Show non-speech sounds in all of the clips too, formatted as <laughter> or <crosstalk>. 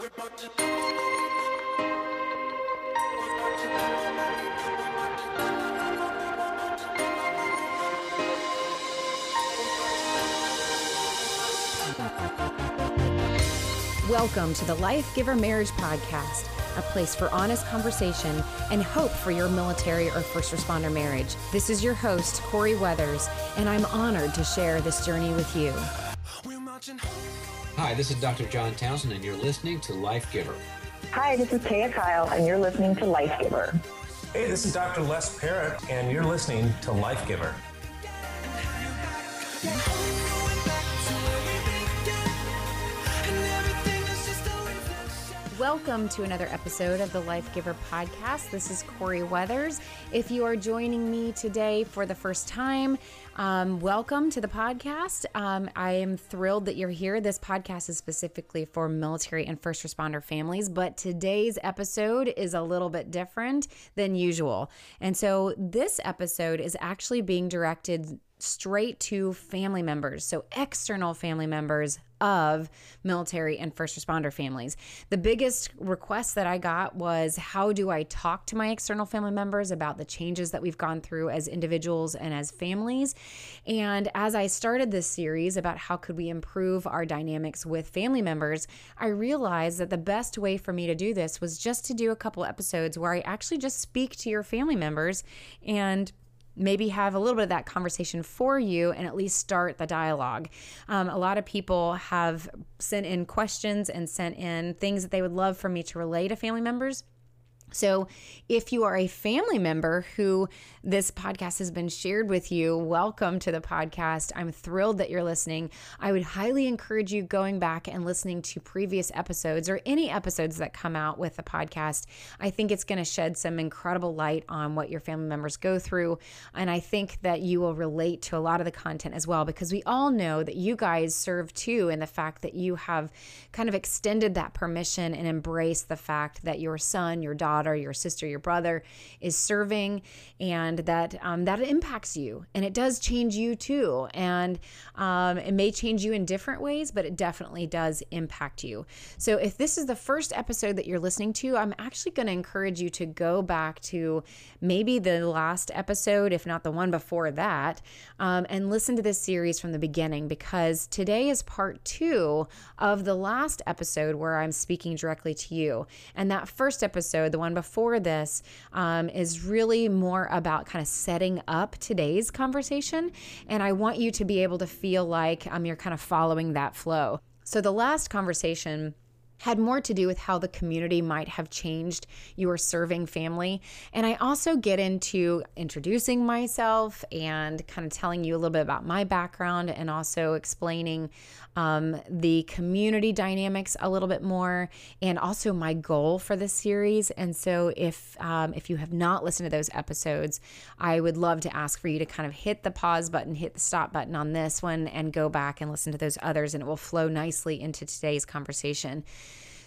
Welcome to the Life Giver Marriage Podcast, a place for honest conversation and hope for your military or first responder marriage. This is your host, Corie Weathers, and I'm honored to share this journey with you. Hi, this is Dr. John Townsend, and you're listening to Life Giver. Hi, this is Taya Kyle, and you're listening to Life Giver. Hey, this is Dr. Les Parrott, and you're listening to Life Giver. Welcome to another episode of the Life Giver podcast. This is Corie Weathers. If you are joining me today for the first time, um, welcome to the podcast. Um, I am thrilled that you're here. This podcast is specifically for military and first responder families, but today's episode is a little bit different than usual. And so this episode is actually being directed straight to family members, so external family members of military and first responder families. The biggest request that I got was how do I talk to my external family members about the changes that we've gone through as individuals and as families? And as I started this series about how could we improve our dynamics with family members, I realized that the best way for me to do this was just to do a couple episodes where I actually just speak to your family members and maybe have a little bit of that conversation for you and at least start the dialogue. Um, a lot of people have sent in questions and sent in things that they would love for me to relay to family members. So, if you are a family member who this podcast has been shared with you, welcome to the podcast. I'm thrilled that you're listening. I would highly encourage you going back and listening to previous episodes or any episodes that come out with the podcast. I think it's going to shed some incredible light on what your family members go through. And I think that you will relate to a lot of the content as well, because we all know that you guys serve too in the fact that you have kind of extended that permission and embraced the fact that your son, your daughter, daughter, your sister, your brother is serving, and that um, that impacts you, and it does change you too, and um, it may change you in different ways, but it definitely does impact you. So if this is the first episode that you're listening to, I'm actually going to encourage you to go back to maybe the last episode, if not the one before that, um, and listen to this series from the beginning because today is part two of the last episode where I'm speaking directly to you. And that first episode, the one before this, um, is really more about kind of setting up today's conversation. And I want you to be able to feel like um, you're kind of following that flow. So the last conversation had more to do with how the community might have changed your serving family. And I also get into introducing myself and kind of telling you a little bit about my background and also explaining um, the community dynamics a little bit more and also my goal for this series. And so if um, if you have not listened to those episodes, I would love to ask for you to kind of hit the pause button, hit the stop button on this one and go back and listen to those others and it will flow nicely into today's conversation.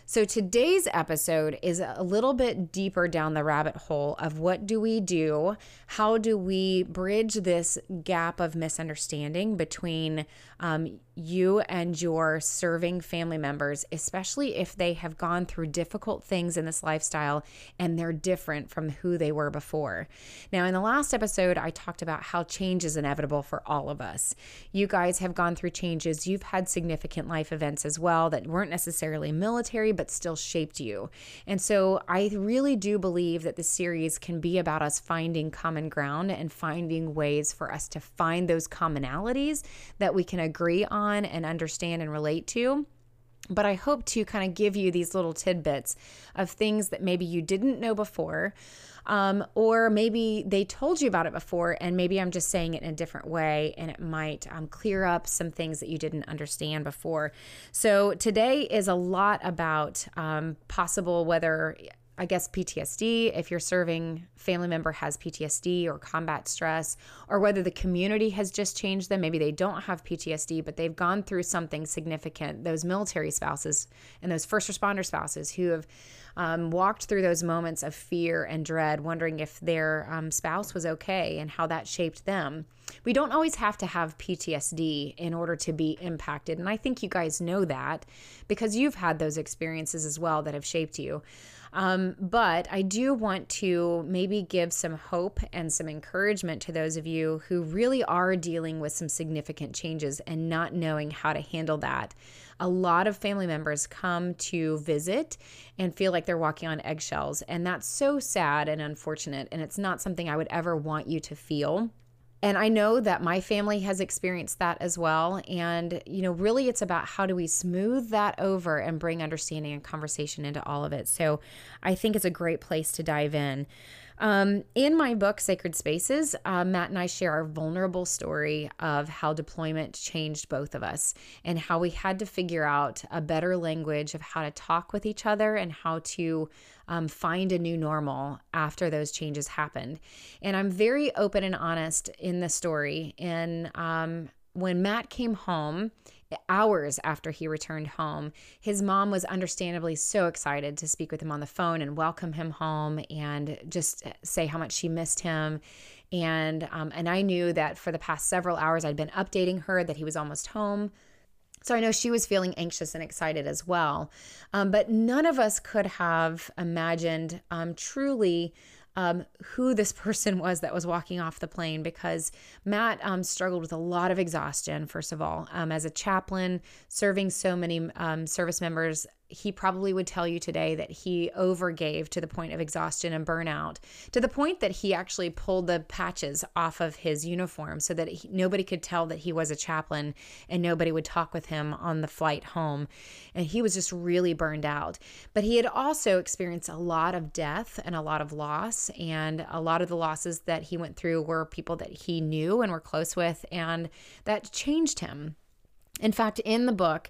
So today's episode is a little bit deeper down the rabbit hole of what do we do? How do we bridge this gap of misunderstanding between um, you and your serving family members, especially if they have gone through difficult things in this lifestyle and they're different from who they were before. Now, in the last episode, I talked about how change is inevitable for all of us. You guys have gone through changes, you've had significant life events as well that weren't necessarily military, but still shaped you. And so I really do believe that the series can be about us finding common ground and finding ways for us to find those commonalities that we can agree on on and understand and relate to. But I hope to kind of give you these little tidbits of things that maybe you didn't know before, um, or maybe they told you about it before, and maybe I'm just saying it in a different way, and it might um, clear up some things that you didn't understand before. So today is a lot about um, possible whether I guess PTSD, if your serving family member has PTSD or combat stress, or whether the community has just changed them. Maybe they don't have PTSD, but they've gone through something significant. Those military spouses and those first responder spouses who have um, walked through those moments of fear and dread, wondering if their um, spouse was okay and how that shaped them. we don't always have to have PTSD in order to be impacted. And I think you guys know that because you've had those experiences as well that have shaped you. Um, but I do want to maybe give some hope and some encouragement to those of you who really are dealing with some significant changes and not knowing how to handle that. A lot of family members come to visit and feel like they're walking on eggshells. And that's so sad and unfortunate. And it's not something I would ever want you to feel. And I know that my family has experienced that as well. And, you know, really it's about how do we smooth that over and bring understanding and conversation into all of it. So I think it's a great place to dive in. Um, in my book, Sacred Spaces, uh, Matt and I share our vulnerable story of how deployment changed both of us and how we had to figure out a better language of how to talk with each other and how to um, find a new normal after those changes happened. And I'm very open and honest in the story. And um, when Matt came home, hours after he returned home, his mom was understandably so excited to speak with him on the phone and welcome him home and just say how much she missed him. And um, and I knew that for the past several hours I'd been updating her that he was almost home. So I know she was feeling anxious and excited as well. Um, but none of us could have imagined um, truly um, who this person was that was walking off the plane because Matt um, struggled with a lot of exhaustion, first of all. Um, as a chaplain, serving so many um, service members he probably would tell you today that he overgave to the point of exhaustion and burnout, to the point that he actually pulled the patches off of his uniform so that he, nobody could tell that he was a chaplain and nobody would talk with him on the flight home. And he was just really burned out. But he had also experienced a lot of death and a lot of loss. And a lot of the losses that he went through were people that he knew and were close with, and that changed him. In fact, in the book,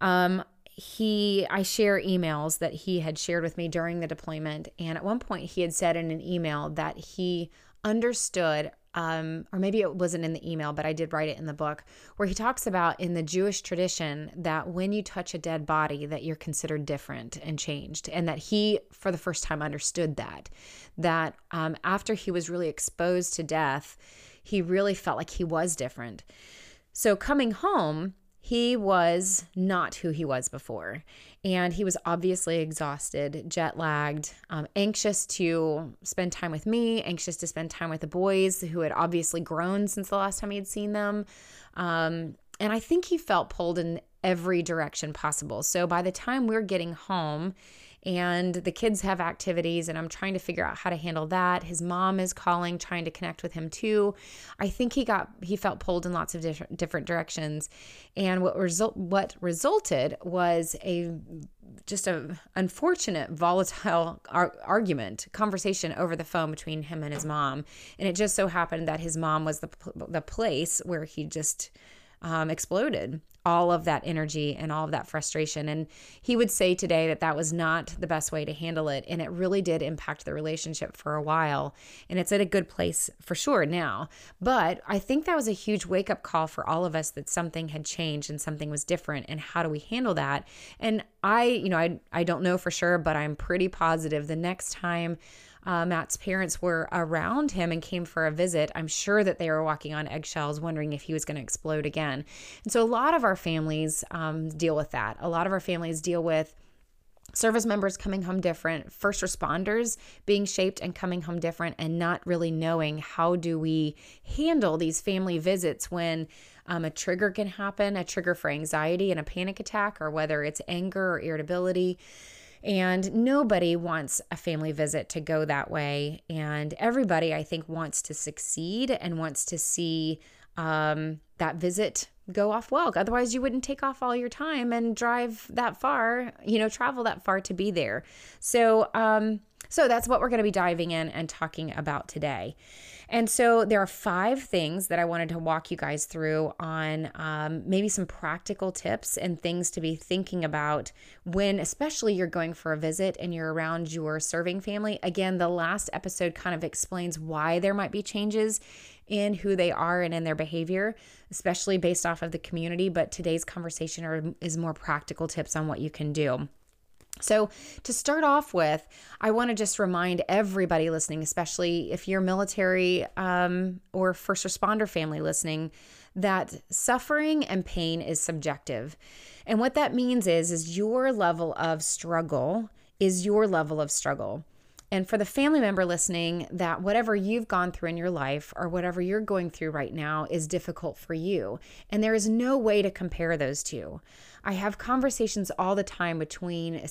um, he I share emails that he had shared with me during the deployment and at one point he had said in an email that he understood um, or maybe it wasn't in the email, but I did write it in the book, where he talks about in the Jewish tradition that when you touch a dead body, that you're considered different and changed, and that he, for the first time, understood that. That um, after he was really exposed to death, he really felt like he was different. So coming home, he was not who he was before. And he was obviously exhausted, jet lagged, um, anxious to spend time with me, anxious to spend time with the boys who had obviously grown since the last time he had seen them. Um, and I think he felt pulled in every direction possible. So by the time we're getting home, and the kids have activities and I'm trying to figure out how to handle that. His mom is calling trying to connect with him too. I think he got he felt pulled in lots of different different directions. And what result what resulted was a just a unfortunate volatile ar- argument conversation over the phone between him and his mom and it just so happened that his mom was the the place where he just um, exploded all of that energy and all of that frustration. And he would say today that that was not the best way to handle it. And it really did impact the relationship for a while. And it's at a good place for sure now. But I think that was a huge wake up call for all of us that something had changed and something was different. And how do we handle that? And I, you know, I, I don't know for sure, but I'm pretty positive the next time uh, Matt's parents were around him and came for a visit, I'm sure that they were walking on eggshells, wondering if he was going to explode again. And so a lot of our families um, deal with that. A lot of our families deal with service members coming home different first responders being shaped and coming home different and not really knowing how do we handle these family visits when um, a trigger can happen a trigger for anxiety and a panic attack or whether it's anger or irritability and nobody wants a family visit to go that way. And everybody, I think, wants to succeed and wants to see um, that visit go off well. Otherwise, you wouldn't take off all your time and drive that far, you know, travel that far to be there. So, um, so that's what we're going to be diving in and talking about today. And so there are five things that I wanted to walk you guys through on um, maybe some practical tips and things to be thinking about when, especially, you're going for a visit and you're around your serving family. Again, the last episode kind of explains why there might be changes in who they are and in their behavior, especially based off of the community. But today's conversation are, is more practical tips on what you can do. So, to start off with, I want to just remind everybody listening, especially if you're military um, or first responder family listening, that suffering and pain is subjective. And what that means is, is your level of struggle is your level of struggle. And for the family member listening, that whatever you've gone through in your life or whatever you're going through right now is difficult for you. And there is no way to compare those two. I have conversations all the time between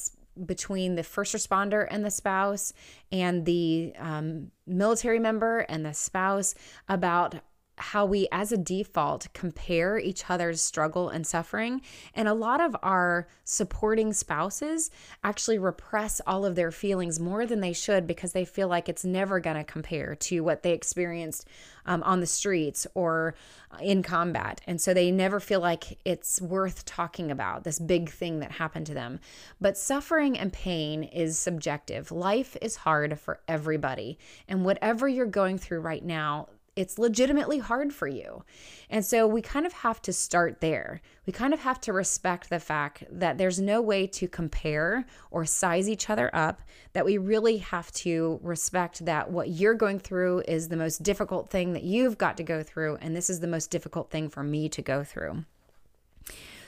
between the first responder and the spouse and the um, military member and the spouse about how we, as a default, compare each other's struggle and suffering. And a lot of our supporting spouses actually repress all of their feelings more than they should because they feel like it's never going to compare to what they experienced um, on the streets or in combat. And so they never feel like it's worth talking about this big thing that happened to them. But suffering and pain is subjective. Life is hard for everybody. And whatever you're going through right now, it's legitimately hard for you. And so we kind of have to start there. We kind of have to respect the fact that there's no way to compare or size each other up, that we really have to respect that what you're going through is the most difficult thing that you've got to go through, and this is the most difficult thing for me to go through.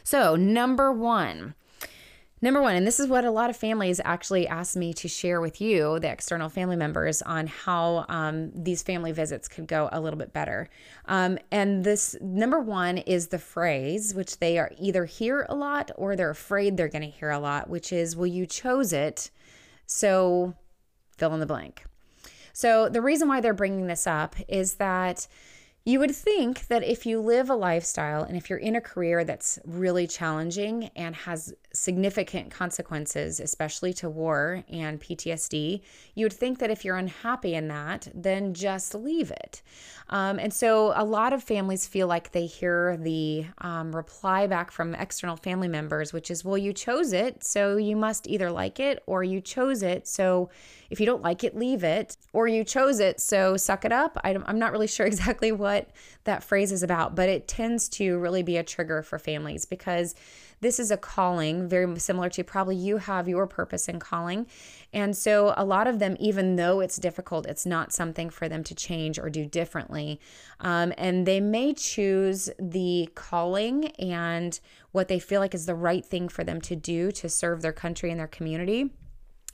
So, number one, Number one, and this is what a lot of families actually ask me to share with you, the external family members, on how um, these family visits could go a little bit better. Um, and this number one is the phrase, which they are either hear a lot or they're afraid they're going to hear a lot, which is, Well, you chose it, so fill in the blank. So the reason why they're bringing this up is that you would think that if you live a lifestyle and if you're in a career that's really challenging and has significant consequences, especially to war and PTSD, you would think that if you're unhappy in that, then just leave it. Um, and so a lot of families feel like they hear the um, reply back from external family members, which is, well, you chose it, so you must either like it or you chose it, so if you don't like it, leave it, or you chose it, so suck it up. I'm not really <laughs> sure exactly what that phrase is about, but it tends to really be a trigger for families because this is a calling, very similar to probably you have your purpose and calling. And so a lot of them, even though it's difficult, it's not something for them to change or do differently. Um, and they may choose the calling and what they feel like is the right thing for them to do to serve their country and their community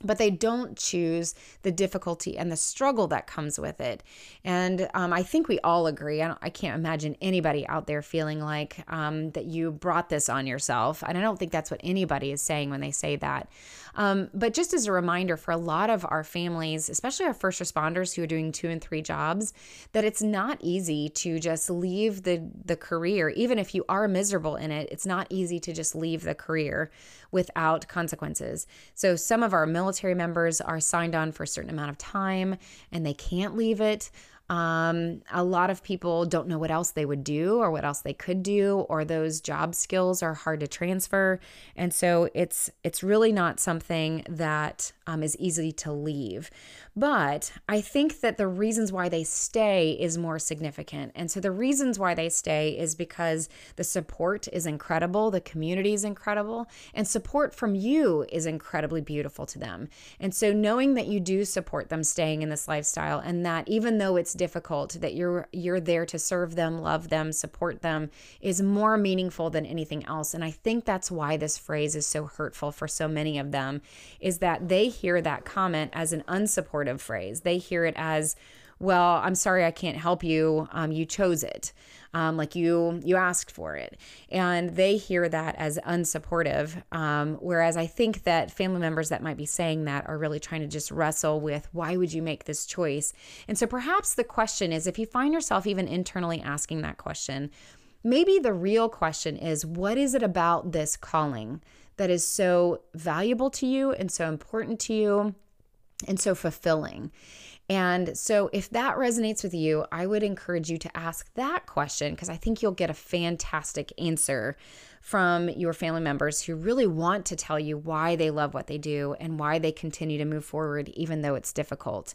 but they don't choose the difficulty and the struggle that comes with it. And um, I think we all agree. I, I, can't imagine anybody out there feeling like um, that you brought this on yourself. And I don't think that's what anybody is saying when they say that. Um, but just as a reminder for a lot of our families, especially our first responders who are doing two and three jobs, that it's not easy to just leave the, the career. Even if you are miserable in it, it's not easy to just leave the career without consequences. So some of our military members are signed on for a certain amount of time and they can't leave it. Um, a lot of people don't know what else they would do or what else they could do, or those job skills are hard to transfer, and so it's it's really not something that um, is easy to leave. But I think that the reasons why they stay is more significant. And so the reasons why they stay is because the support is incredible, the community is incredible, and support from you is incredibly beautiful to them. And so knowing that you do support them staying in this lifestyle and that even though it's difficult that you're you're there to serve them, love them, support them is more meaningful than anything else. And I think that's why this phrase is so hurtful for so many of them is that they hear that comment as an unsupported phrase. They hear it as, well, I'm sorry I can't help you. Um, you chose it. Um, like you you asked for it and they hear that as unsupportive um, whereas i think that family members that might be saying that are really trying to just wrestle with why would you make this choice and so perhaps the question is if you find yourself even internally asking that question maybe the real question is what is it about this calling that is so valuable to you and so important to you and so fulfilling. And so, if that resonates with you, I would encourage you to ask that question because I think you'll get a fantastic answer from your family members who really want to tell you why they love what they do and why they continue to move forward, even though it's difficult.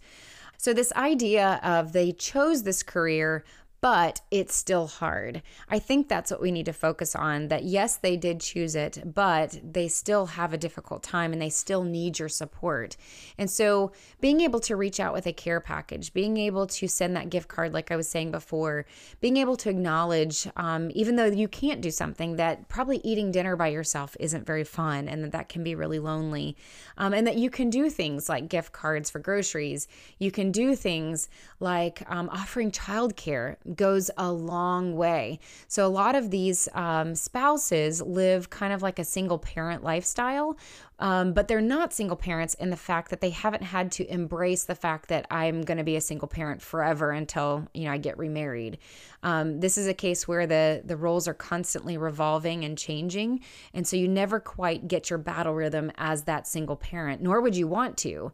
So, this idea of they chose this career but it's still hard. I think that's what we need to focus on that yes, they did choose it, but they still have a difficult time and they still need your support. And so, being able to reach out with a care package, being able to send that gift card, like I was saying before, being able to acknowledge, um, even though you can't do something, that probably eating dinner by yourself isn't very fun and that that can be really lonely, um, and that you can do things like gift cards for groceries. You can do things like um, offering childcare goes a long way. So, a lot of these um, spouses live kind of like a single parent lifestyle, um, but they're not single parents in the fact that they haven't had to embrace the fact that I'm going to be a single parent forever until you know I get remarried. Um, this is a case where the the roles are constantly revolving and changing, and so you never quite get your battle rhythm as that single parent, nor would you want to.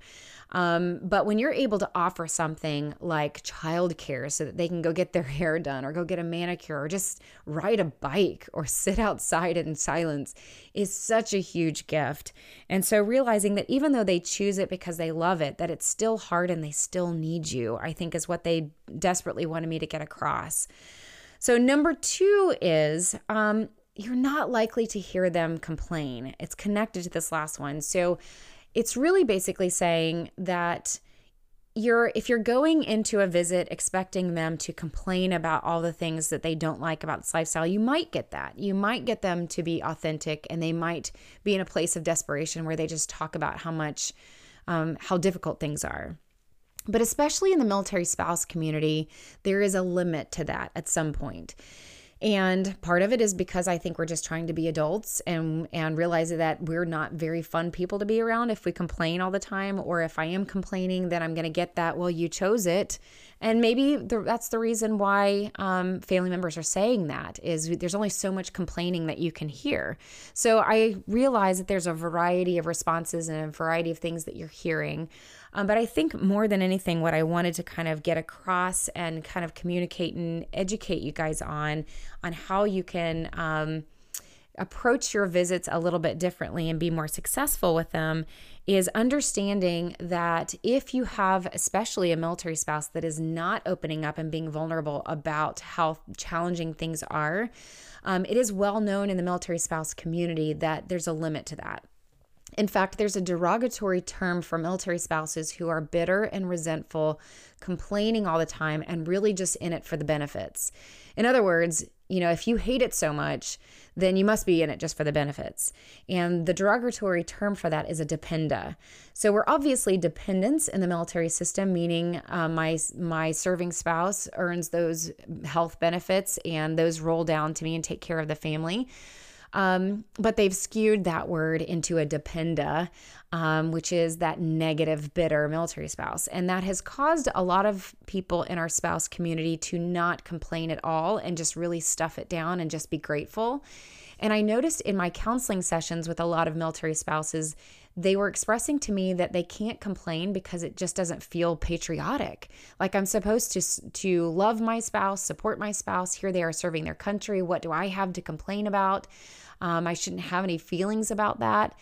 Um, but when you're able to offer something like childcare so that they can go get their <laughs> hair done or go get a manicure or just ride a bike or <laughs> sit outside in silence is such a huge gift. And so realizing that even though they choose it because they love it, that it's still hard and they still need you, I think is what they desperately wanted me to get across. So, number two is um, you're not likely to hear them complain. It's connected to this last one. So, it's really basically saying that you're if you're going into a visit expecting them to complain about all the things that they don't like about this lifestyle you might get that. You might get them to be authentic and they might be in a place of desperation where they just talk about how much um, how difficult things are. But especially in the military spouse community there is a limit to that at some point and part of it is because I think we're just trying to be adults and and realize that we're not very fun people to be around if we complain all the time or if I am complaining then I'm going to get that well you chose it and maybe the, that's the reason why um, family members are saying that is there's only so much complaining that you can hear. So I realize that there's a variety of responses and a variety of things that you're hearing. Um, but I think more than anything, what I wanted to kind of get across and kind of communicate and educate you guys on on how you can. Um, approach your visits a little bit differently and be more successful with them is understanding that if you have, especially a military spouse that is not opening up and being vulnerable about how challenging things are, um, it is well known in the military spouse community that there's a limit to that. In fact, there's a derogatory term for military spouses who are bitter and resentful, complaining all the time, and really just in it for the benefits. In other words, you know, if you hate it so much, then you must be in it just for the benefits. And the derogatory term for that is a dependa. So we're obviously dependents in the military system, meaning uh, my my serving spouse earns those health benefits, and those roll down to me and take care of the family. Um, but they've skewed that word into a dependa, um, which is that negative, bitter military spouse. And that has caused a lot of people in our spouse community to not complain at all and just really stuff it down and just be grateful. And I noticed in my counseling sessions with a lot of military spouses, they were expressing to me that they can't complain because it just doesn't feel patriotic. Like I'm supposed to to love my spouse, support my spouse. Here they are serving their country. What do I have to complain about? Um, I shouldn't have any feelings about that.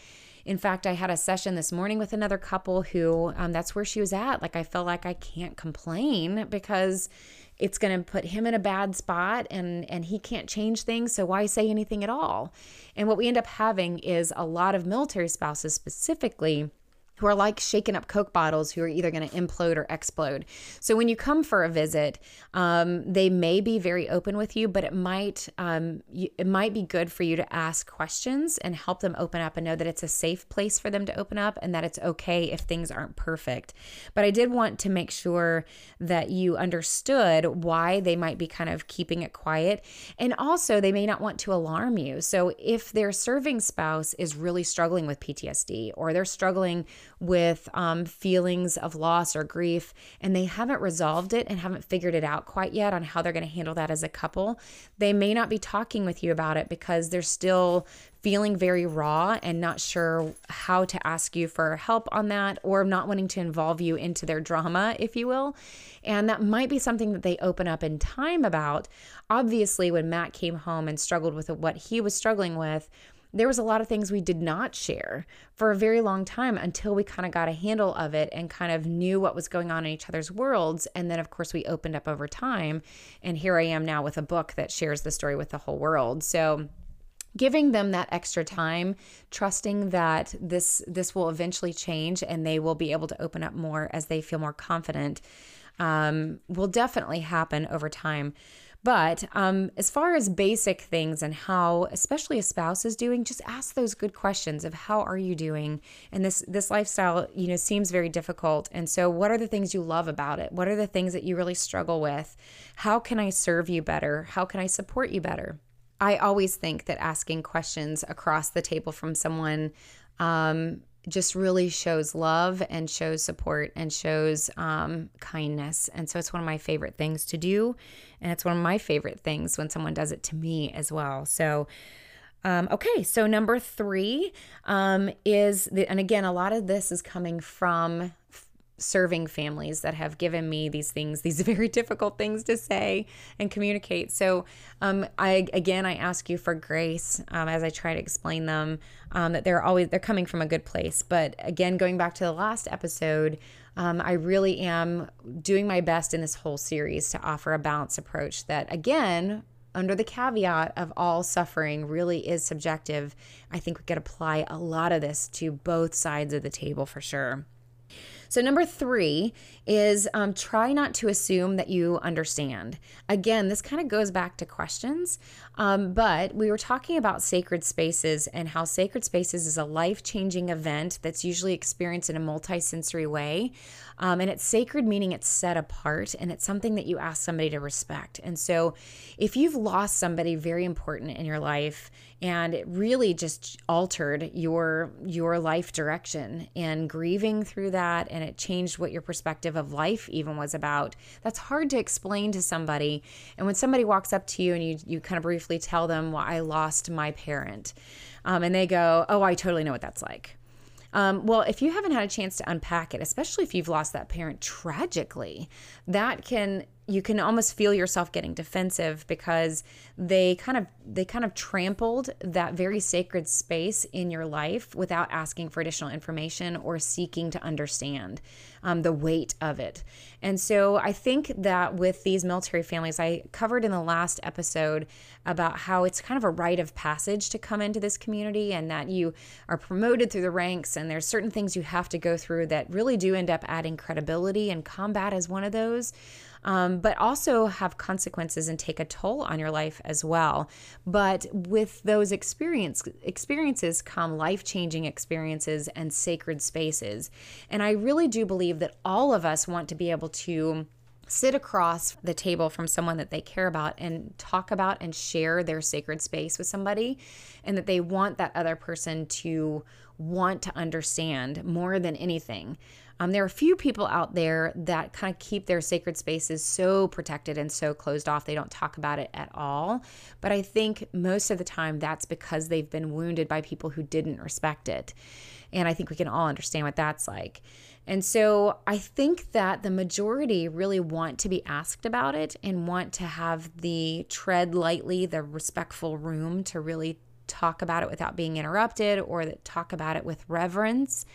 In fact, I had a session this morning with another couple who um, that's where she was at. Like, I felt like I can't complain because it's going to put him in a bad spot and and he can't change things so why say anything at all and what we end up having is a lot of military spouses specifically who are like shaking up Coke bottles who are either going to implode or explode. So when you come for a visit, um, they may be very open with you, but it might um, you, it might be good for you to ask questions and help them open up and know that it's a safe place for them to open up and that it's okay if things aren't perfect. But I did want to make sure that you understood why they might be kind of keeping it quiet, and also they may not want to alarm you. So if their serving spouse is really struggling with PTSD or they're struggling with um, feelings of loss or grief, and they haven't resolved it and haven't figured it out quite yet on how they're going to handle that as a couple, they may not be talking with you about it because they're still feeling very raw and not sure how to ask you for help on that or not wanting to involve you into their drama, if you will. And that might be something that they open up in time about. Obviously, when Matt came home and struggled with what he was struggling with, there was a lot of things we did not share for a very long time until we kind of got a handle of it and kind of knew what was going on in each other's worlds. And then, of course, we opened up over time. And here I am now with a book that shares the story with the whole world. So, giving them that extra time trusting that this this will eventually change and they will be able to open up more as they feel more confident um, will definitely happen over time but um, as far as basic things and how, especially a spouse is doing, just ask those good questions of how are you doing? And this this lifestyle, you know, seems very difficult. And so, what are the things you love about it? What are the things that you really struggle with? How can I serve you better? How can I support you better? I always think that asking questions across the table from someone um, just really shows love and shows support and shows um, kindness. And so it's one of my favorite things to do. And it's one of my favorite things when someone does it to me as well. So, um, okay, so number three um, is, the, and again, a lot of this is coming from serving families that have given me these things, these <laughs> very difficult things to say and communicate. So, um, I again, I ask you for grace um, as I try to explain them. Um, that they're always they're coming from a good place. But again, going back to the last episode, um, I really am doing my best in this whole series to offer a balanced approach. That again. Under the caveat of all suffering really is subjective, I think we could apply a lot of this to both sides of the table for sure. So, number three is um, try not to assume that you understand. Again, this kind of goes back to questions, um, but we were talking about sacred spaces and how sacred spaces is a life changing event that's usually experienced in a multisensory way. Um, and it's sacred, meaning it's set apart and it's something that you ask somebody to respect. And so, if you've lost somebody very important in your life and it really just altered your your life direction and grieving through that and it changed what your perspective of life even was about, that's hard to explain to somebody. And when somebody walks up to you and you you kind of briefly tell them, "Well, I lost my parent," um, and they go, "Oh, I totally know what that's like." Um, well, if you haven't had a chance to unpack it, especially if you've lost that parent tragically, that can you can almost feel yourself getting defensive because they kind of they kind of trampled that very sacred space in your life without asking for additional information or seeking to understand um, the weight of it. And so i think that with these military families i covered in the last episode about how it's kind of a rite of passage to come into this community and that you are promoted through the ranks and there's certain things you have to go through that really do end up adding credibility and combat is one of those um, but also have consequences and take a toll on your life as well. But with those experience, experiences come life changing experiences and sacred spaces. And I really do believe that all of us want to be able to sit across the table from someone that they care about and talk about and share their sacred space with somebody, and that they want that other person to want to understand more than anything. Um, there are a few people out there that kind of keep their sacred spaces so protected and so closed off, they don't talk about it at all. But I think most of the time that's because they've been wounded by people who didn't respect it. And I think we can all understand what that's like. And so I think that the majority really want to be asked about it and want to have the tread lightly, the respectful room to really talk about it without being interrupted or that talk about it with reverence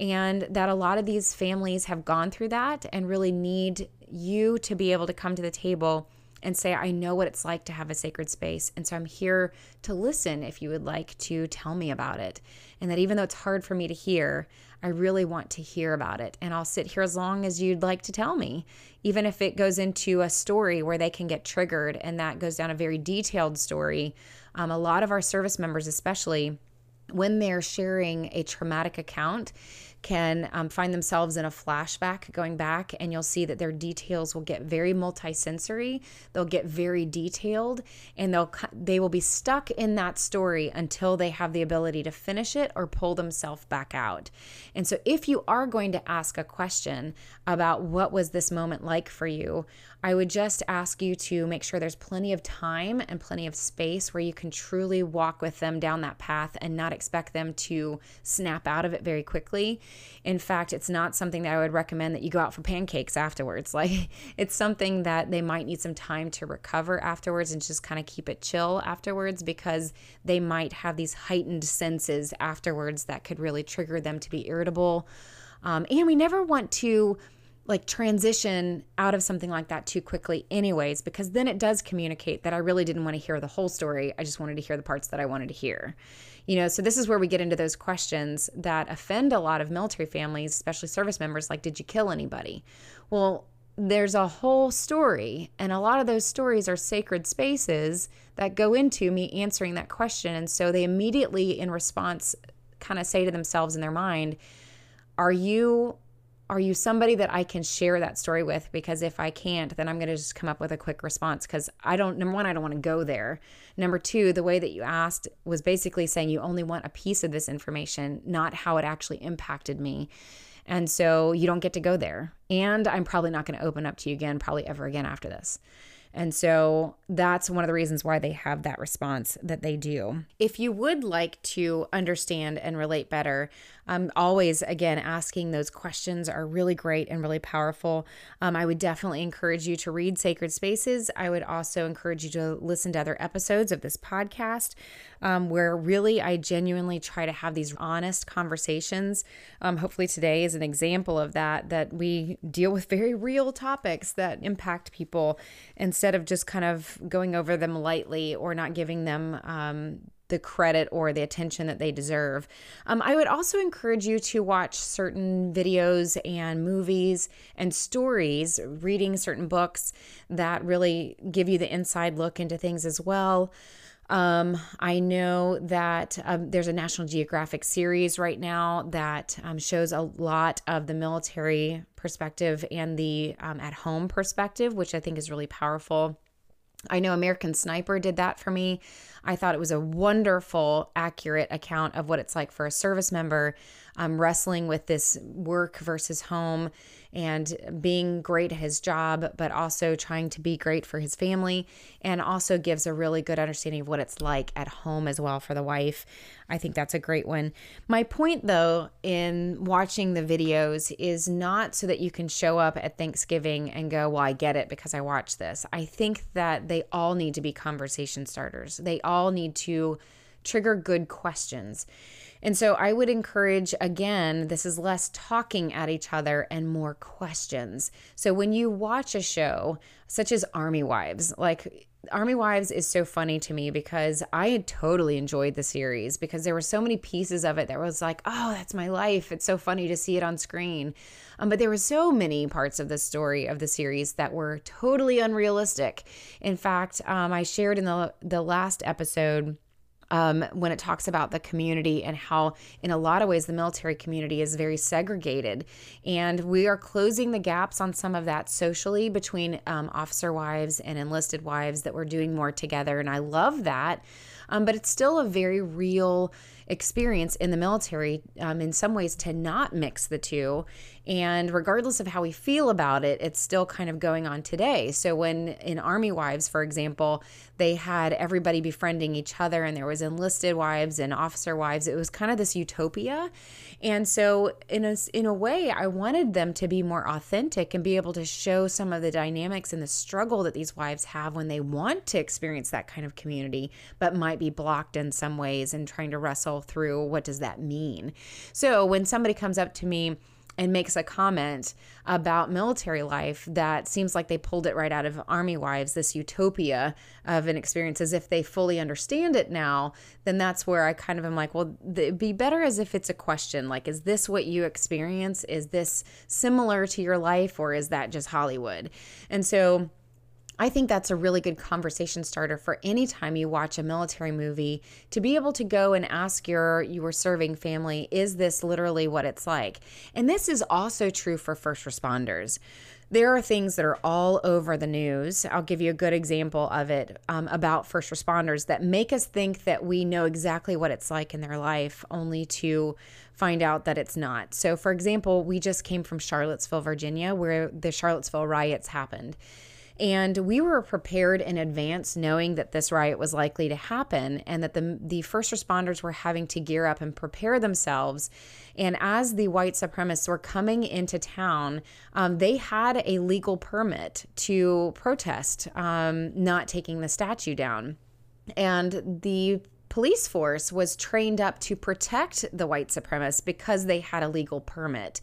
and that a lot of these families have gone through that and really need you to be able to come to the table and say, I know what it's like to have a sacred space. And so I'm here to listen if you would like to tell me about it. And that even though it's hard for me to hear, I really want to hear about it. And I'll sit here as long as you'd like to tell me, even if it goes into a story where they can get triggered and that goes down a very detailed story. Um, a lot of our service members, especially, when they're sharing a traumatic account, can um, find themselves in a flashback going back, and you'll see that their details will get very multisensory. They'll get very detailed, and they'll they will be stuck in that story until they have the ability to finish it or pull themselves back out. And so, if you are going to ask a question about what was this moment like for you, I would just ask you to make sure there's plenty of time and plenty of space where you can truly walk with them down that path and not expect them to snap out of it very quickly. In fact, it's not something that I would recommend that you go out for pancakes afterwards. <laughs> Like it's something that they might need some time to recover afterwards and just kind of keep it chill afterwards because they might have these heightened senses afterwards that could really trigger them to be irritable. Um, and we never want to like transition out of something like that too quickly anyways because then it does communicate that I really didn't want to hear the whole story. I just wanted to hear the parts that I wanted to hear. You know, so this is where we get into those questions that offend a lot of military families, especially service members like did you kill anybody? Well, there's a whole story and a lot of those stories are sacred spaces that go into me answering that question and so they immediately in response kind of say to themselves in their mind, are you are you somebody that I can share that story with? Because if I can't, then I'm going to just come up with a quick response because I don't, number one, I don't want to go there. Number two, the way that you asked was basically saying you only want a piece of this information, not how it actually impacted me. And so you don't get to go there. And I'm probably not going to open up to you again, probably ever again after this. And so that's one of the reasons why they have that response that they do. If you would like to understand and relate better, um, always, again, asking those questions are really great and really powerful. Um, I would definitely encourage you to read Sacred Spaces. I would also encourage you to listen to other episodes of this podcast um, where really I genuinely try to have these honest conversations. Um, hopefully, today is an example of that, that we deal with very real topics that impact people instead of just kind of going over them lightly or not giving them um, the credit or the attention that they deserve. Um, I would also encourage you to watch certain videos and movies and stories, reading certain books that really give you the inside look into things as well. Um, I know that um, there's a National Geographic series right now that um, shows a lot of the military perspective and the um, at home perspective, which I think is really powerful. I know American Sniper did that for me. I thought it was a wonderful, accurate account of what it's like for a service member um, wrestling with this work versus home and being great at his job, but also trying to be great for his family, and also gives a really good understanding of what it's like at home as well for the wife. I think that's a great one. My point, though, in watching the videos is not so that you can show up at Thanksgiving and go, Well, I get it because I watched this. I think that they all need to be conversation starters, they all need to trigger good questions. And so I would encourage, again, this is less talking at each other and more questions. So when you watch a show such as Army Wives, like Army Wives is so funny to me because I had totally enjoyed the series because there were so many pieces of it that was like, oh, that's my life. It's so funny to see it on screen. Um, but there were so many parts of the story of the series that were totally unrealistic. In fact, um, I shared in the the last episode um, when it talks about the community and how, in a lot of ways, the military community is very segregated. And we are closing the gaps on some of that socially between um, officer wives and enlisted wives that we're doing more together. And I love that. Um, but it's still a very real experience in the military um, in some ways to not mix the two. And regardless of how we feel about it, it's still kind of going on today. So, when in Army Wives, for example, they had everybody befriending each other and there was enlisted wives and officer wives, it was kind of this utopia. And so, in a, in a way, I wanted them to be more authentic and be able to show some of the dynamics and the struggle that these wives have when they want to experience that kind of community, but might be blocked in some ways and trying to wrestle through what does that mean. So when somebody comes up to me and makes a comment about military life that seems like they pulled it right out of Army Wives, this utopia of an experience, as if they fully understand it now, then that's where I kind of am like, well, it'd be better as if it's a question like, is this what you experience? Is this similar to your life, or is that just Hollywood? And so, I think that's a really good conversation starter for any time you watch a military movie to be able to go and ask your your serving family, is this literally what it's like? And this is also true for first responders. There are things that are all over the news. I'll give you a good example of it um, about first responders that make us think that we know exactly what it's like in their life, only to find out that it's not. So, for example, we just came from Charlottesville, Virginia, where the Charlottesville riots happened. And we were prepared in advance, knowing that this riot was likely to happen and that the, the first responders were having to gear up and prepare themselves. And as the white supremacists were coming into town, um, they had a legal permit to protest um, not taking the statue down. And the police force was trained up to protect the white supremacists because they had a legal permit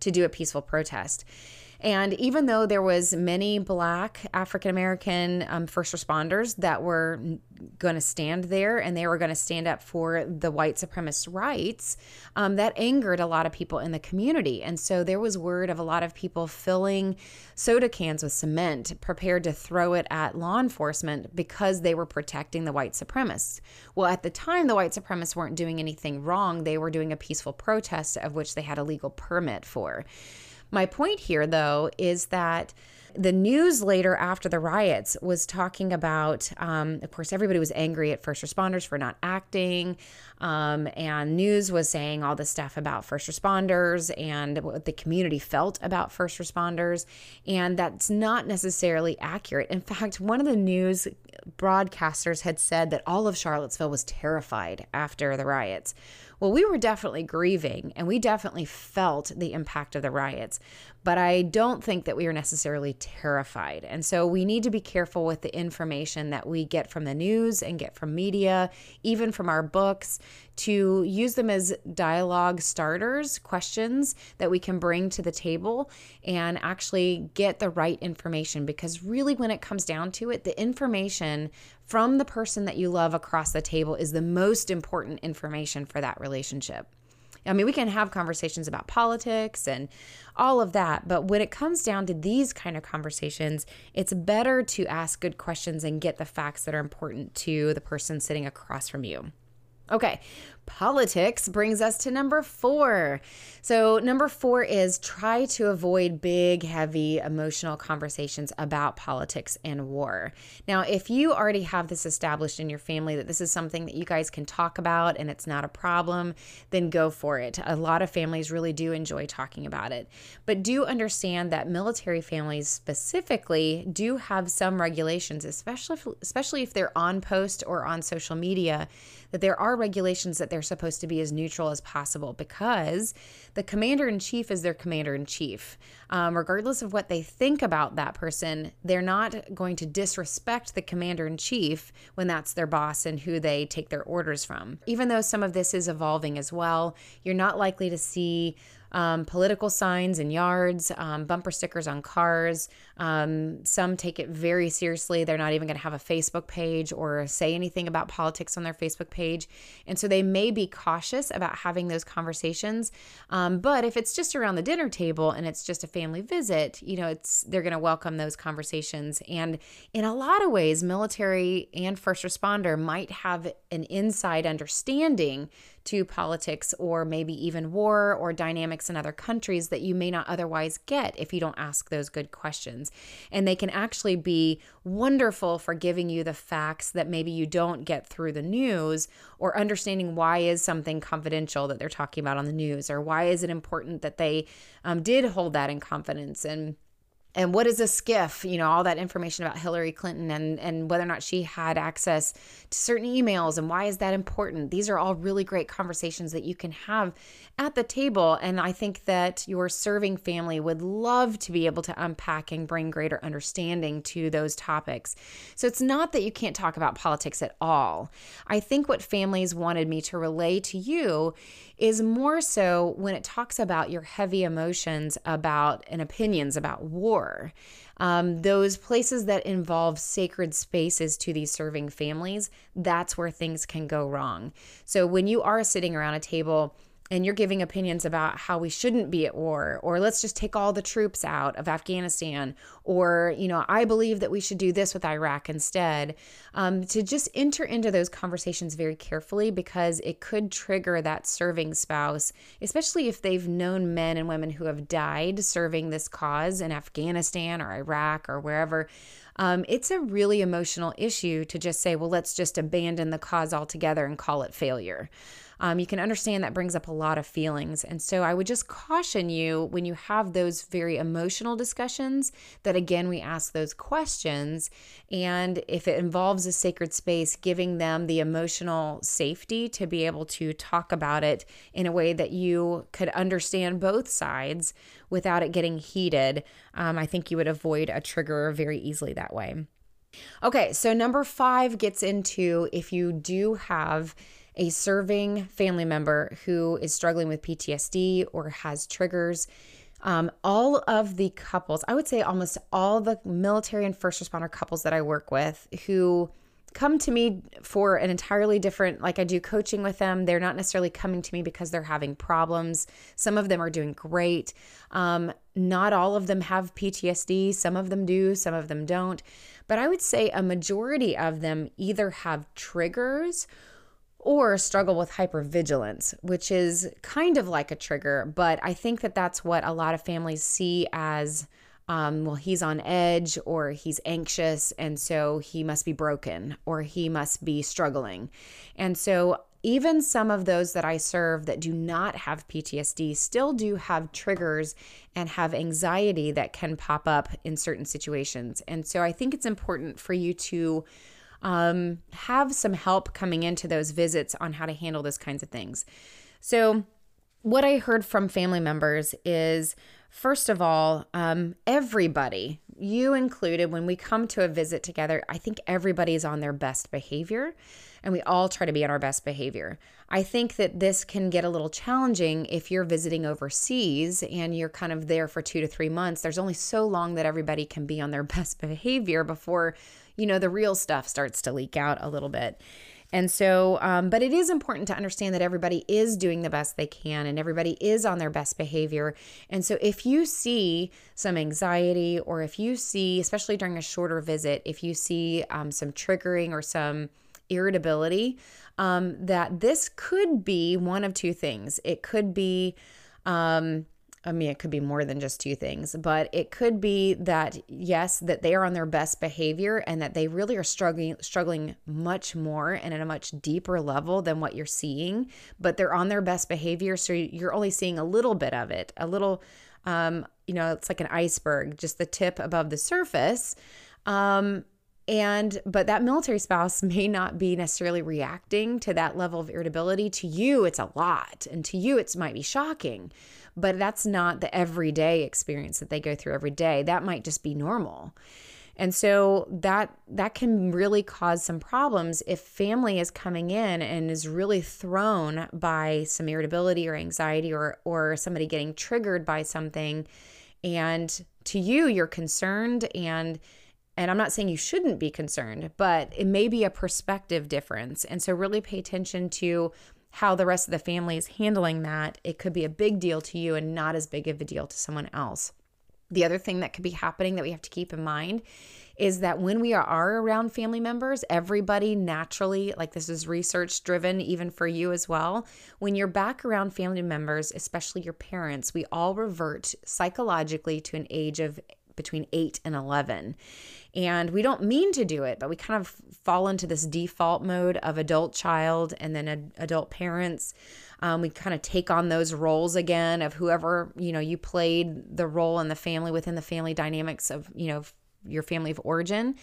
to do a peaceful protest. And even though there was many black African American um, first responders that were going to stand there and they were going to stand up for the white supremacist rights, um, that angered a lot of people in the community. And so there was word of a lot of people filling soda cans with cement, prepared to throw it at law enforcement because they were protecting the white supremacists. Well, at the time, the white supremacists weren't doing anything wrong. They were doing a peaceful protest of which they had a legal permit for. My point here, though, is that the news later after the riots was talking about, um, of course, everybody was angry at first responders for not acting. Um, and news was saying all this stuff about first responders and what the community felt about first responders. And that's not necessarily accurate. In fact, one of the news broadcasters had said that all of Charlottesville was terrified after the riots. Well, we were definitely grieving and we definitely felt the impact of the riots, but I don't think that we were necessarily terrified. And so we need to be careful with the information that we get from the news and get from media, even from our books, to use them as dialogue starters, questions that we can bring to the table and actually get the right information. Because really, when it comes down to it, the information from the person that you love across the table is the most important information for that relationship. I mean, we can have conversations about politics and all of that, but when it comes down to these kind of conversations, it's better to ask good questions and get the facts that are important to the person sitting across from you. Okay, politics brings us to number four. So, number four is try to avoid big, heavy, emotional conversations about politics and war. Now, if you already have this established in your family that this is something that you guys can talk about and it's not a problem, then go for it. A lot of families really do enjoy talking about it. But do understand that military families specifically do have some regulations, especially if, especially if they're on post or on social media, that there are regulations that they're supposed to be as neutral as possible because the commander in chief is their commander in chief. Um, regardless of what they think about that person, they're not going to disrespect the commander in chief when that's their boss and who they take their orders from. Even though some of this is evolving as well, you're not likely to see um, political signs in yards, um, bumper stickers on cars. Um, some take it very seriously. They're not even going to have a Facebook page or say anything about politics on their Facebook page. And so they may be cautious about having those conversations. Um, but if it's just around the dinner table and it's just a family visit, you know, it's they're going to welcome those conversations. And in a lot of ways, military and first responder might have an inside understanding to politics or maybe even war or dynamics in other countries that you may not otherwise get if you don't ask those good questions. And they can actually be wonderful for giving you the facts that maybe you don't get through the news or understanding why is something confidential that they're talking about on the news or why is it important that they um, did hold that in confidence and and what is a SCIF? You know all that information about hillary clinton and and whether or not she had access to certain emails and why is that important? These are all really great conversations that you can have at the table and i think that your serving family would love to be able to unpack and bring greater understanding to those topics. So it's not that you can't talk about politics at all. I think what families wanted me to relay to you is more so when it talks about your heavy emotions about and opinions about war. Um, those places that involve sacred spaces to these serving families, that's where things can go wrong. So when you are sitting around a table, and you're giving opinions about how we shouldn't be at war or let's just take all the troops out of afghanistan or you know i believe that we should do this with iraq instead um, to just enter into those conversations very carefully because it could trigger that serving spouse especially if they've known men and women who have died serving this cause in afghanistan or iraq or wherever um, it's a really emotional issue to just say well let's just abandon the cause altogether and call it failure um, you can understand that brings up a lot of feelings. And so I would just caution you when you have those very emotional discussions that, again, we ask those questions. And if it involves a sacred space, giving them the emotional safety to be able to talk about it in a way that you could understand both sides without it getting heated, um, I think you would avoid a trigger very easily that way. Okay, so number five gets into if you do have a serving family member who is struggling with PTSD or has triggers. Um, all of the couples, I would say almost all the military and first responder couples that I work with who come to me for an entirely different like I do coaching with them. They're not necessarily coming to me because they're having problems. Some of them are doing great. Um, not all of them have PTSD. Some of them do, some of them don't. But I would say a majority of them either have triggers or struggle with hypervigilance, which is kind of like a trigger, but I think that that's what a lot of families see as um, well, he's on edge or he's anxious, and so he must be broken or he must be struggling. And so, even some of those that I serve that do not have PTSD still do have triggers and have anxiety that can pop up in certain situations. And so, I think it's important for you to um, have some help coming into those visits on how to handle those kinds of things. So, what I heard from family members is first of all, um, everybody, you included, when we come to a visit together, I think everybody's on their best behavior and we all try to be on our best behavior. I think that this can get a little challenging if you're visiting overseas and you're kind of there for two to three months. There's only so long that everybody can be on their <laughs> best behavior before, you know, the real stuff starts to leak out a little bit. And so, um, but it is important to understand that everybody is doing the best they can and everybody is on their best behavior. And so, if you see some anxiety, or if you see, especially during a shorter visit, if you see um, some triggering or some irritability, um, that this could be one of two things. It could be, um, I mean, it could be more than just two things, but it could be that yes, that they are on their best behavior and that they really are struggling struggling much more and at a much deeper level than what you're seeing, but they're on their best behavior, so you're only seeing a little bit of it, a little, um, you know, it's like an iceberg, just the tip above the surface. Um, and but that military spouse <laughs> may not be necessarily reacting to that level of irritability to you it's a lot and to you it might be shocking but that's not the everyday experience that they go through every day. That might just be normal. And so that that can really cause some problems if family is coming in and is really thrown by some irritability or anxiety or or somebody getting triggered by something and to you you're concerned and and I'm not saying you shouldn't be concerned, but it may be a perspective difference. And so really pay attention to how the rest of the family is handling that, it could be a big deal to you and not as big of a deal to someone else. The other thing that could be happening that we have to keep in mind is that when we are around family members, everybody naturally, like this is research driven, even for you as well. When you're back around family members, especially your parents, we all revert psychologically to an age of between 8 and 11. And we don't mean to do it, but we kind of fall into this default mode of adult child and then ad- adult parents. Um, we kind of take on those roles again of whoever, you know, you played the role in the family within the family dynamics of, you know, your family of origin.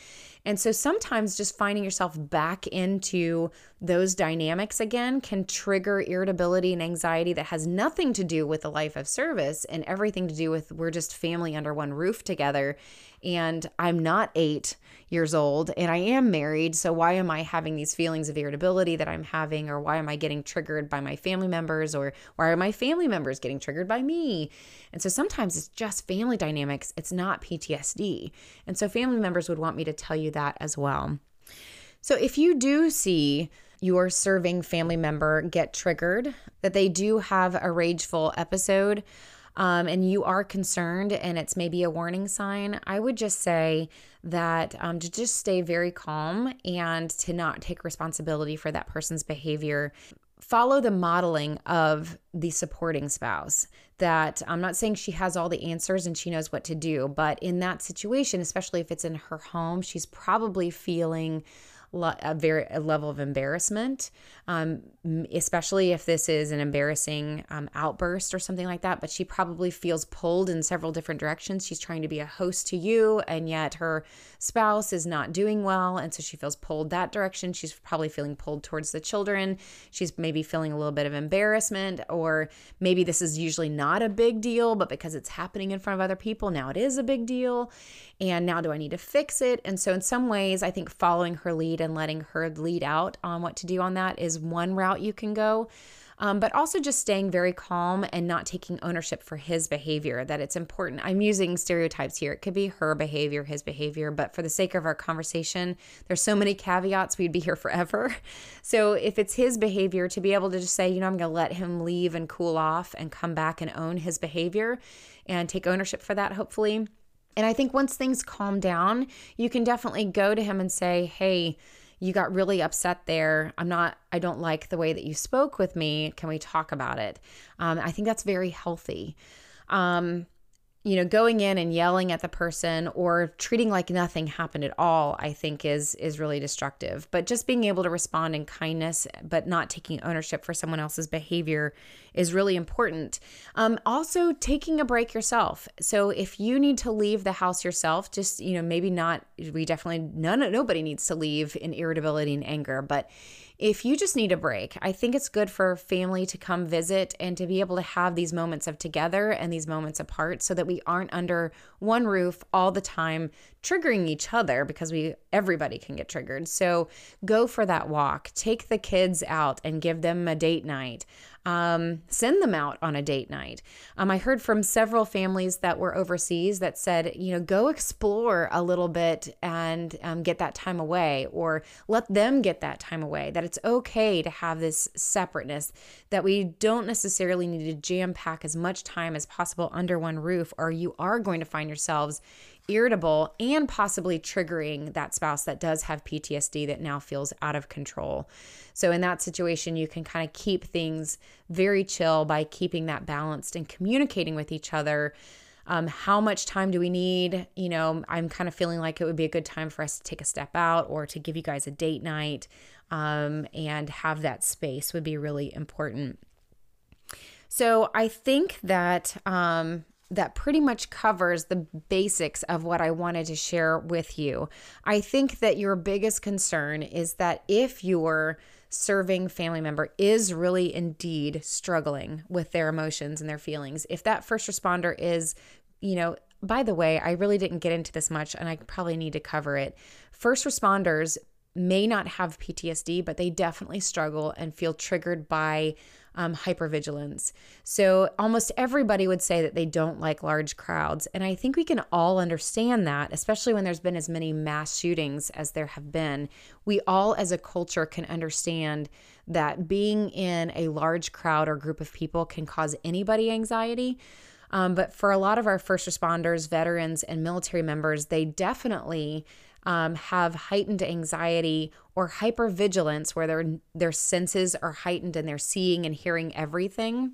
And so sometimes just finding yourself back into those dynamics again can trigger irritability and anxiety that has nothing to do with the life of service and everything to do with we're just family under one roof together and I'm not eight years old and I am married. So why am I having these feelings of irritability that I'm having? Or why am I getting triggered by my family members? Or why are my family members getting triggered by me? And so sometimes it's just family dynamics, it's not PTSD. And so family members would want me to tell you that as well. So if you do see your serving family member get triggered, that they do have a rageful episode, um, and you are concerned and it's maybe a warning sign, I would just say that um, to just stay very calm and to not take responsibility for that person's behavior. Follow the modeling of the supporting spouse. That I'm not saying she has all the answers and she knows what to do, but in that situation, especially if it's in her home, she's probably feeling a very a level of embarrassment. Um, especially if this is an embarrassing um, outburst or something like that. But she probably feels pulled in several different directions. She's trying to be a host to you, and yet her spouse is not doing well. And so she feels pulled that direction. She's probably feeling pulled towards the children. She's maybe feeling a little bit of embarrassment, or maybe this is usually not a big deal, but because it's happening in front of other people, now it is a big deal. And now do I need to fix it? And so, in some ways, I think following her lead and letting her lead out on what to do on that is one route route you can go. Um, but also just staying very calm and not taking ownership for his behavior. That it's important. I'm using stereotypes here. It could be her behavior, his behavior, but for the sake of our conversation, there's so many caveats, we'd be here forever. <laughs> So if it's his behavior, to be able to just say, you know, I'm going to let him leave and cool off and come back and own his behavior and take ownership for that, hopefully. And I think once things calm down, you can definitely go to him and say, hey, you got really upset there. I'm not, I don't like the way that you spoke with me. Can we talk about it? Um, I think that's very healthy. Um, you know going in and yelling at the person or treating like nothing happened at all i think is is really destructive. But just being able to respond in kindness but not taking ownership for someone else's behavior is really important. Um, also taking a break yourself. So if you need to leave the house yourself just you know maybe not we definitely none nobody needs to leave in irritability and anger but if you just need a break, I think it's good for family to come visit and to be able to have these moments of together and these moments apart so that we aren't under one roof all the time triggering each other because we everybody can get triggered. So go for that walk. Take the kids out and give them a date night um, send them out on a date night. Um, I heard from several families that were overseas that said, you know, go explore a little bit and um, get that time away, or let them get that time away. That it's okay to have this separateness, that we don't necessarily need to jam pack as much time as possible under one roof, or you are going to find yourselves irritable and possibly triggering that spouse that does have PTSD that now feels out of control. So, in that situation, you can kind of keep things very chill by keeping that balanced and communicating with each other. Um, how much time do we need? You know, I'm kind of feeling like it would be a good time for us to take a step out or to give you guys a date night um, and have that space would be really important. So I think that um, that pretty much covers the basics of what I wanted to share with you. I think that your biggest concern is that if your serving family member is really indeed struggling with their emotions and their feelings, if that first responder is, you know, by the way, I really didn't get into this much and I probably need to cover it. First responders may not have PTSD, but they definitely struggle and feel triggered by um, hypervigilance. So almost everybody would say that they don't like large crowds. And I think we can all understand that, especially when there's been as many mass shootings as there have been. We all, as a culture, can understand that being in a large crowd or group of people can cause anybody anxiety. Um, but for a lot of our first responders, veterans, and military members, they definitely um, have heightened anxiety or hypervigilance where their their senses are heightened and they're seeing and hearing everything.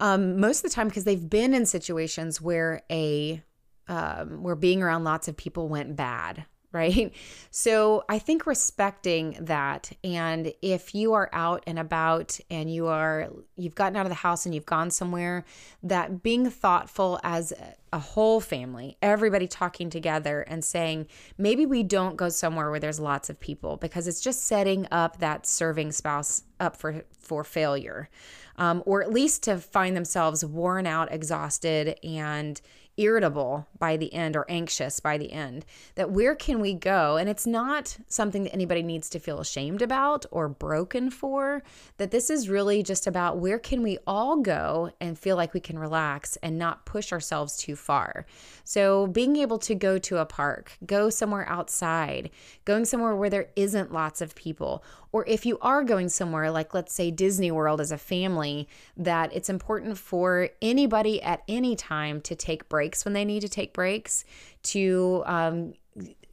Um, most of the time because they've been in situations where a um, where being around lots of people went bad right? <laughs> So I think respecting that and if you are out and about and you are you've gotten out of the house and you've gone somewhere that being thoughtful as a whole family, everybody talking together and saying maybe we don't go somewhere where there's lots of people because it's just setting up that serving spouse up for for failure. Um, or at least to find themselves worn out, exhausted, and irritable by the end or anxious by the end. That where can we go? And it's not something that anybody needs to feel ashamed about or broken for. That this is really just about where can we all go and feel like we can relax and not push ourselves too far. So being able to go to a park, go somewhere outside, going somewhere where there isn't lots of people, or if you are going somewhere like let's say Disney World as a family, that it's important for anybody at any time to take breaks when they need to take breaks, to um,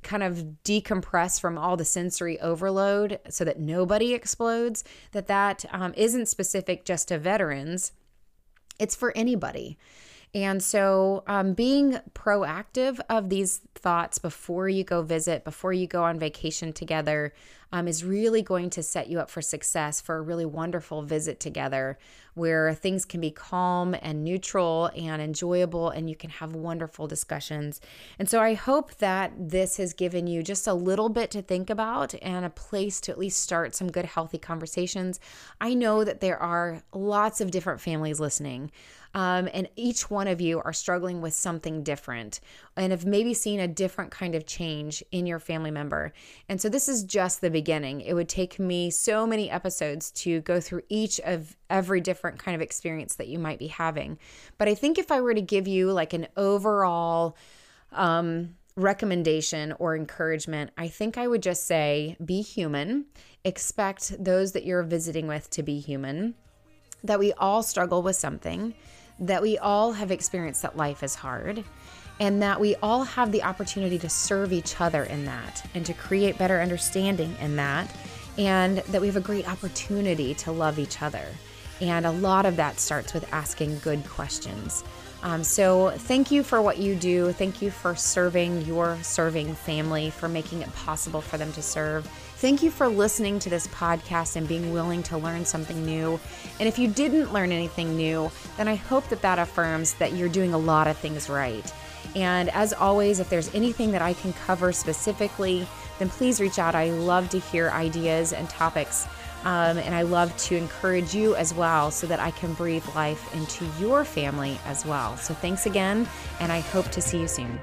kind of decompress from all the sensory overload so that nobody explodes that that um, not specific just to veterans. It's for anybody And so, um, being proactive of these thoughts before you go visit, before you go on vacation together, um, is really going to set you up for success for a really wonderful visit together where things can be calm and neutral and enjoyable and you can have wonderful discussions. And so I hope that this has given you just a little bit to think about and a place to at least start some good, healthy conversations. I know that there are lots of different families listening. Um, and each one of you are struggling with something different and have maybe seen a different kind of change in your family member. And so this is just the beginning. It would take me so many episodes to go through each of every different kind of experience that you might be having. But I think if I were to give you like an overall, um, recommendation or encouragement, I think I would just say be human. Expect those that you're visiting with to be human, that we all struggle with something, that we all have experienced that life is hard, and that we all have the opportunity to serve each other in that and to create better understanding in that, and that we have a great opportunity to love each other. And a lot of that starts with asking good questions. Um, so, thank you for what you do. Thank you for serving your serving family, for making it possible for them to serve. Thank you for listening to this podcast and being willing to learn something new. And if you didn't learn anything new, then I hope that that affirms that you're doing a lot of things right. And as always, if there's anything that I can cover specifically, then please reach out. I love to hear ideas and topics. Um, and I love to encourage you as well so that I can breathe life into your family as well. So thanks again, and I hope to see you soon.